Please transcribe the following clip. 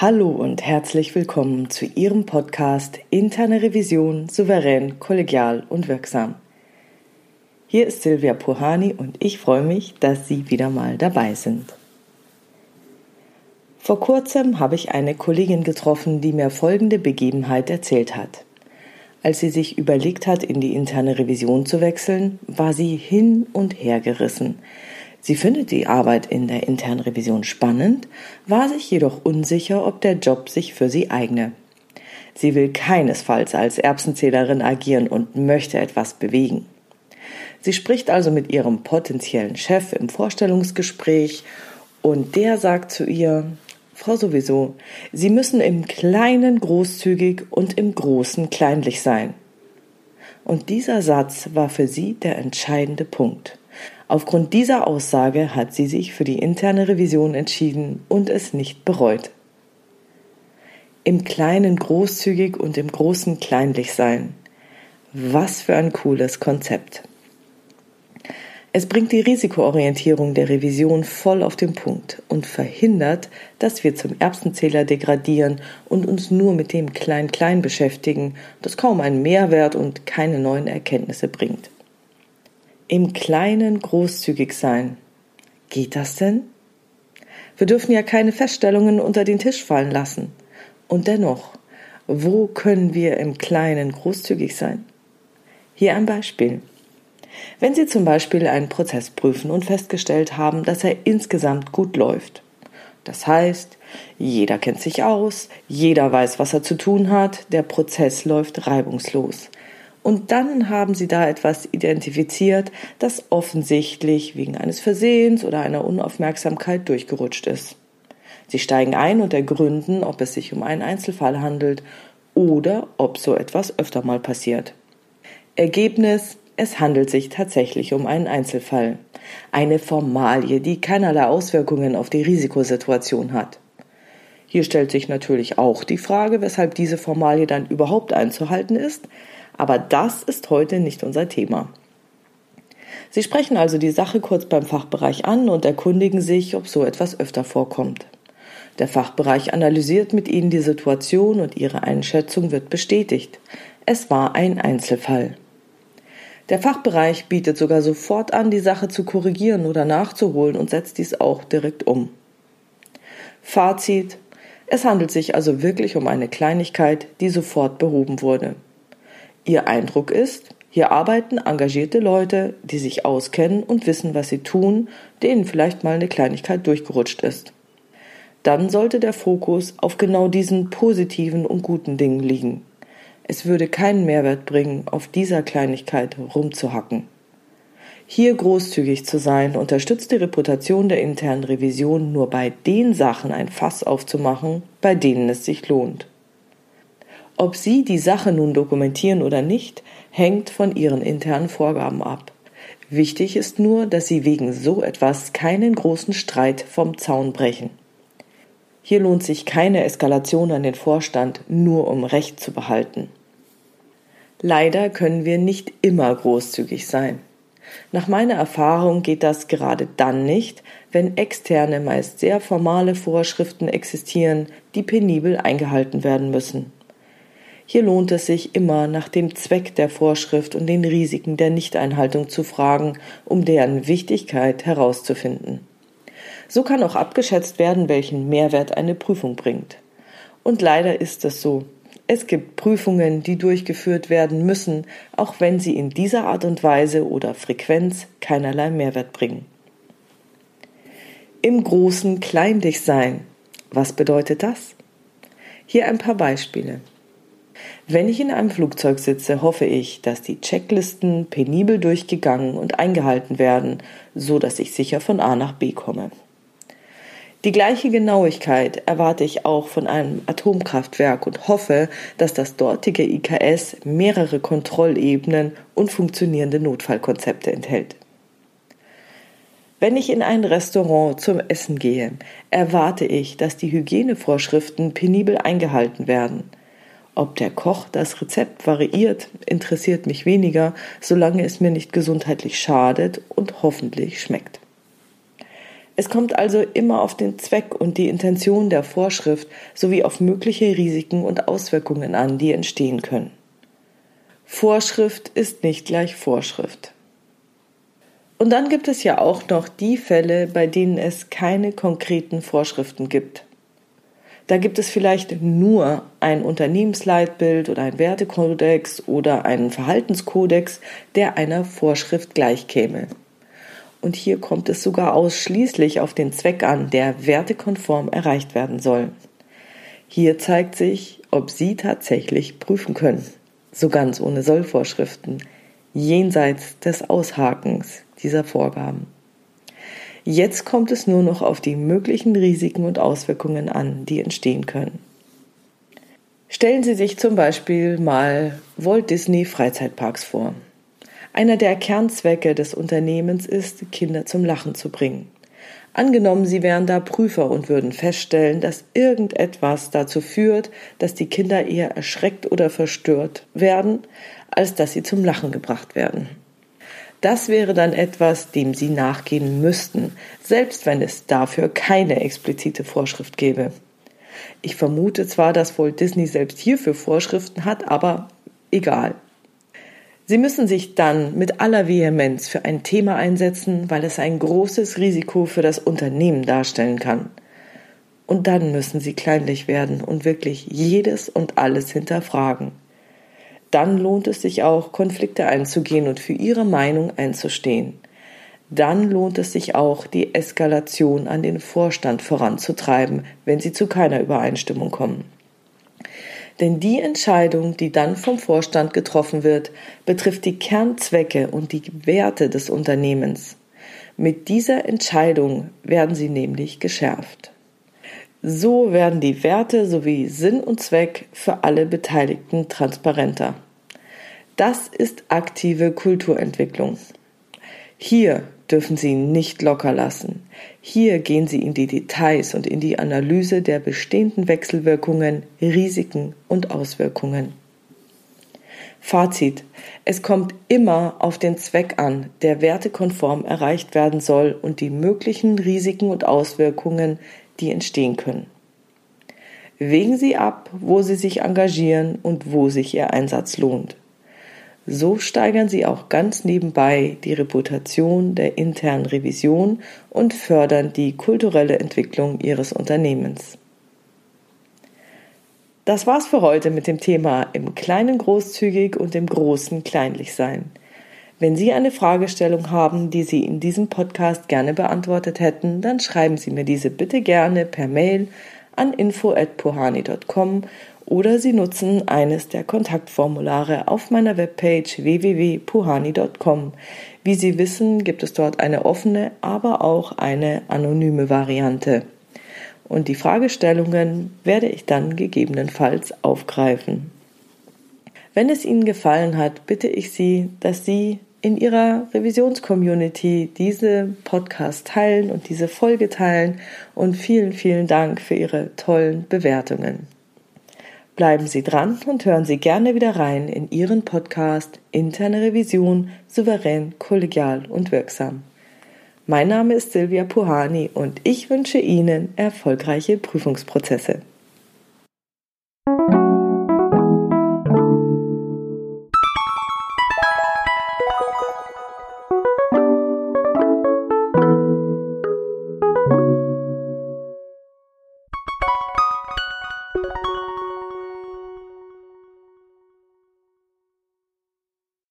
Hallo und herzlich willkommen zu Ihrem Podcast Interne Revision souverän, kollegial und wirksam. Hier ist Silvia Puhani und ich freue mich, dass Sie wieder mal dabei sind. Vor kurzem habe ich eine Kollegin getroffen, die mir folgende Begebenheit erzählt hat. Als sie sich überlegt hat, in die interne Revision zu wechseln, war sie hin und her gerissen. Sie findet die Arbeit in der internen Revision spannend, war sich jedoch unsicher, ob der Job sich für sie eigne. Sie will keinesfalls als Erbsenzählerin agieren und möchte etwas bewegen. Sie spricht also mit ihrem potenziellen Chef im Vorstellungsgespräch und der sagt zu ihr, Frau sowieso, Sie müssen im Kleinen großzügig und im Großen kleinlich sein. Und dieser Satz war für sie der entscheidende Punkt. Aufgrund dieser Aussage hat sie sich für die interne Revision entschieden und es nicht bereut. Im Kleinen großzügig und im Großen kleinlich sein. Was für ein cooles Konzept. Es bringt die Risikoorientierung der Revision voll auf den Punkt und verhindert, dass wir zum Erbsenzähler degradieren und uns nur mit dem Klein-Klein beschäftigen, das kaum einen Mehrwert und keine neuen Erkenntnisse bringt im Kleinen großzügig sein. Geht das denn? Wir dürfen ja keine Feststellungen unter den Tisch fallen lassen. Und dennoch, wo können wir im Kleinen großzügig sein? Hier ein Beispiel. Wenn Sie zum Beispiel einen Prozess prüfen und festgestellt haben, dass er insgesamt gut läuft. Das heißt, jeder kennt sich aus, jeder weiß, was er zu tun hat, der Prozess läuft reibungslos. Und dann haben sie da etwas identifiziert, das offensichtlich wegen eines Versehens oder einer Unaufmerksamkeit durchgerutscht ist. Sie steigen ein und ergründen, ob es sich um einen Einzelfall handelt oder ob so etwas öfter mal passiert. Ergebnis es handelt sich tatsächlich um einen Einzelfall, eine Formalie, die keinerlei Auswirkungen auf die Risikosituation hat. Hier stellt sich natürlich auch die Frage, weshalb diese Formalie dann überhaupt einzuhalten ist, aber das ist heute nicht unser Thema. Sie sprechen also die Sache kurz beim Fachbereich an und erkundigen sich, ob so etwas öfter vorkommt. Der Fachbereich analysiert mit Ihnen die Situation und Ihre Einschätzung wird bestätigt. Es war ein Einzelfall. Der Fachbereich bietet sogar sofort an, die Sache zu korrigieren oder nachzuholen und setzt dies auch direkt um. Fazit. Es handelt sich also wirklich um eine Kleinigkeit, die sofort behoben wurde. Ihr Eindruck ist, hier arbeiten engagierte Leute, die sich auskennen und wissen, was sie tun, denen vielleicht mal eine Kleinigkeit durchgerutscht ist. Dann sollte der Fokus auf genau diesen positiven und guten Dingen liegen. Es würde keinen Mehrwert bringen, auf dieser Kleinigkeit rumzuhacken. Hier großzügig zu sein, unterstützt die Reputation der internen Revision nur bei den Sachen ein Fass aufzumachen, bei denen es sich lohnt. Ob Sie die Sache nun dokumentieren oder nicht, hängt von Ihren internen Vorgaben ab. Wichtig ist nur, dass Sie wegen so etwas keinen großen Streit vom Zaun brechen. Hier lohnt sich keine Eskalation an den Vorstand, nur um Recht zu behalten. Leider können wir nicht immer großzügig sein. Nach meiner Erfahrung geht das gerade dann nicht, wenn externe, meist sehr formale Vorschriften existieren, die penibel eingehalten werden müssen. Hier lohnt es sich immer nach dem Zweck der Vorschrift und den Risiken der Nichteinhaltung zu fragen, um deren Wichtigkeit herauszufinden. So kann auch abgeschätzt werden, welchen Mehrwert eine Prüfung bringt. Und leider ist es so. Es gibt Prüfungen, die durchgeführt werden müssen, auch wenn sie in dieser Art und Weise oder Frequenz keinerlei Mehrwert bringen. Im Großen kleinlich sein. Was bedeutet das? Hier ein paar Beispiele. Wenn ich in einem Flugzeug sitze, hoffe ich, dass die Checklisten penibel durchgegangen und eingehalten werden, so dass ich sicher von A nach B komme. Die gleiche Genauigkeit erwarte ich auch von einem Atomkraftwerk und hoffe, dass das dortige IKS mehrere Kontrollebenen und funktionierende Notfallkonzepte enthält. Wenn ich in ein Restaurant zum Essen gehe, erwarte ich, dass die Hygienevorschriften penibel eingehalten werden. Ob der Koch das Rezept variiert, interessiert mich weniger, solange es mir nicht gesundheitlich schadet und hoffentlich schmeckt. Es kommt also immer auf den Zweck und die Intention der Vorschrift sowie auf mögliche Risiken und Auswirkungen an, die entstehen können. Vorschrift ist nicht gleich Vorschrift. Und dann gibt es ja auch noch die Fälle, bei denen es keine konkreten Vorschriften gibt. Da gibt es vielleicht nur ein Unternehmensleitbild oder ein Wertekodex oder einen Verhaltenskodex, der einer Vorschrift gleichkäme. Und hier kommt es sogar ausschließlich auf den Zweck an, der wertekonform erreicht werden soll. Hier zeigt sich, ob Sie tatsächlich prüfen können, so ganz ohne Sollvorschriften, jenseits des Aushakens dieser Vorgaben. Jetzt kommt es nur noch auf die möglichen Risiken und Auswirkungen an, die entstehen können. Stellen Sie sich zum Beispiel mal Walt Disney Freizeitparks vor. Einer der Kernzwecke des Unternehmens ist, Kinder zum Lachen zu bringen. Angenommen, Sie wären da Prüfer und würden feststellen, dass irgendetwas dazu führt, dass die Kinder eher erschreckt oder verstört werden, als dass sie zum Lachen gebracht werden. Das wäre dann etwas, dem Sie nachgehen müssten, selbst wenn es dafür keine explizite Vorschrift gäbe. Ich vermute zwar, dass Walt Disney selbst hierfür Vorschriften hat, aber egal. Sie müssen sich dann mit aller Vehemenz für ein Thema einsetzen, weil es ein großes Risiko für das Unternehmen darstellen kann. Und dann müssen Sie kleinlich werden und wirklich jedes und alles hinterfragen dann lohnt es sich auch, Konflikte einzugehen und für ihre Meinung einzustehen. Dann lohnt es sich auch, die Eskalation an den Vorstand voranzutreiben, wenn sie zu keiner Übereinstimmung kommen. Denn die Entscheidung, die dann vom Vorstand getroffen wird, betrifft die Kernzwecke und die Werte des Unternehmens. Mit dieser Entscheidung werden sie nämlich geschärft. So werden die Werte sowie Sinn und Zweck für alle Beteiligten transparenter. Das ist aktive Kulturentwicklung. Hier dürfen Sie nicht locker lassen. Hier gehen Sie in die Details und in die Analyse der bestehenden Wechselwirkungen, Risiken und Auswirkungen. Fazit. Es kommt immer auf den Zweck an, der wertekonform erreicht werden soll und die möglichen Risiken und Auswirkungen, die entstehen können. Wägen Sie ab, wo Sie sich engagieren und wo sich Ihr Einsatz lohnt. So steigern Sie auch ganz nebenbei die Reputation der internen Revision und fördern die kulturelle Entwicklung Ihres Unternehmens. Das war's für heute mit dem Thema im Kleinen großzügig und im Großen kleinlich sein. Wenn Sie eine Fragestellung haben, die Sie in diesem Podcast gerne beantwortet hätten, dann schreiben Sie mir diese bitte gerne per Mail an info@pohani.com oder Sie nutzen eines der Kontaktformulare auf meiner Webpage www.puhani.com. Wie Sie wissen, gibt es dort eine offene, aber auch eine anonyme Variante. Und die Fragestellungen werde ich dann gegebenenfalls aufgreifen. Wenn es Ihnen gefallen hat, bitte ich Sie, dass Sie in ihrer Revisionscommunity diese Podcast teilen und diese Folge teilen und vielen, vielen Dank für Ihre tollen Bewertungen. Bleiben Sie dran und hören Sie gerne wieder rein in Ihren Podcast Interne Revision souverän, kollegial und wirksam. Mein Name ist Silvia Puhani und ich wünsche Ihnen erfolgreiche Prüfungsprozesse.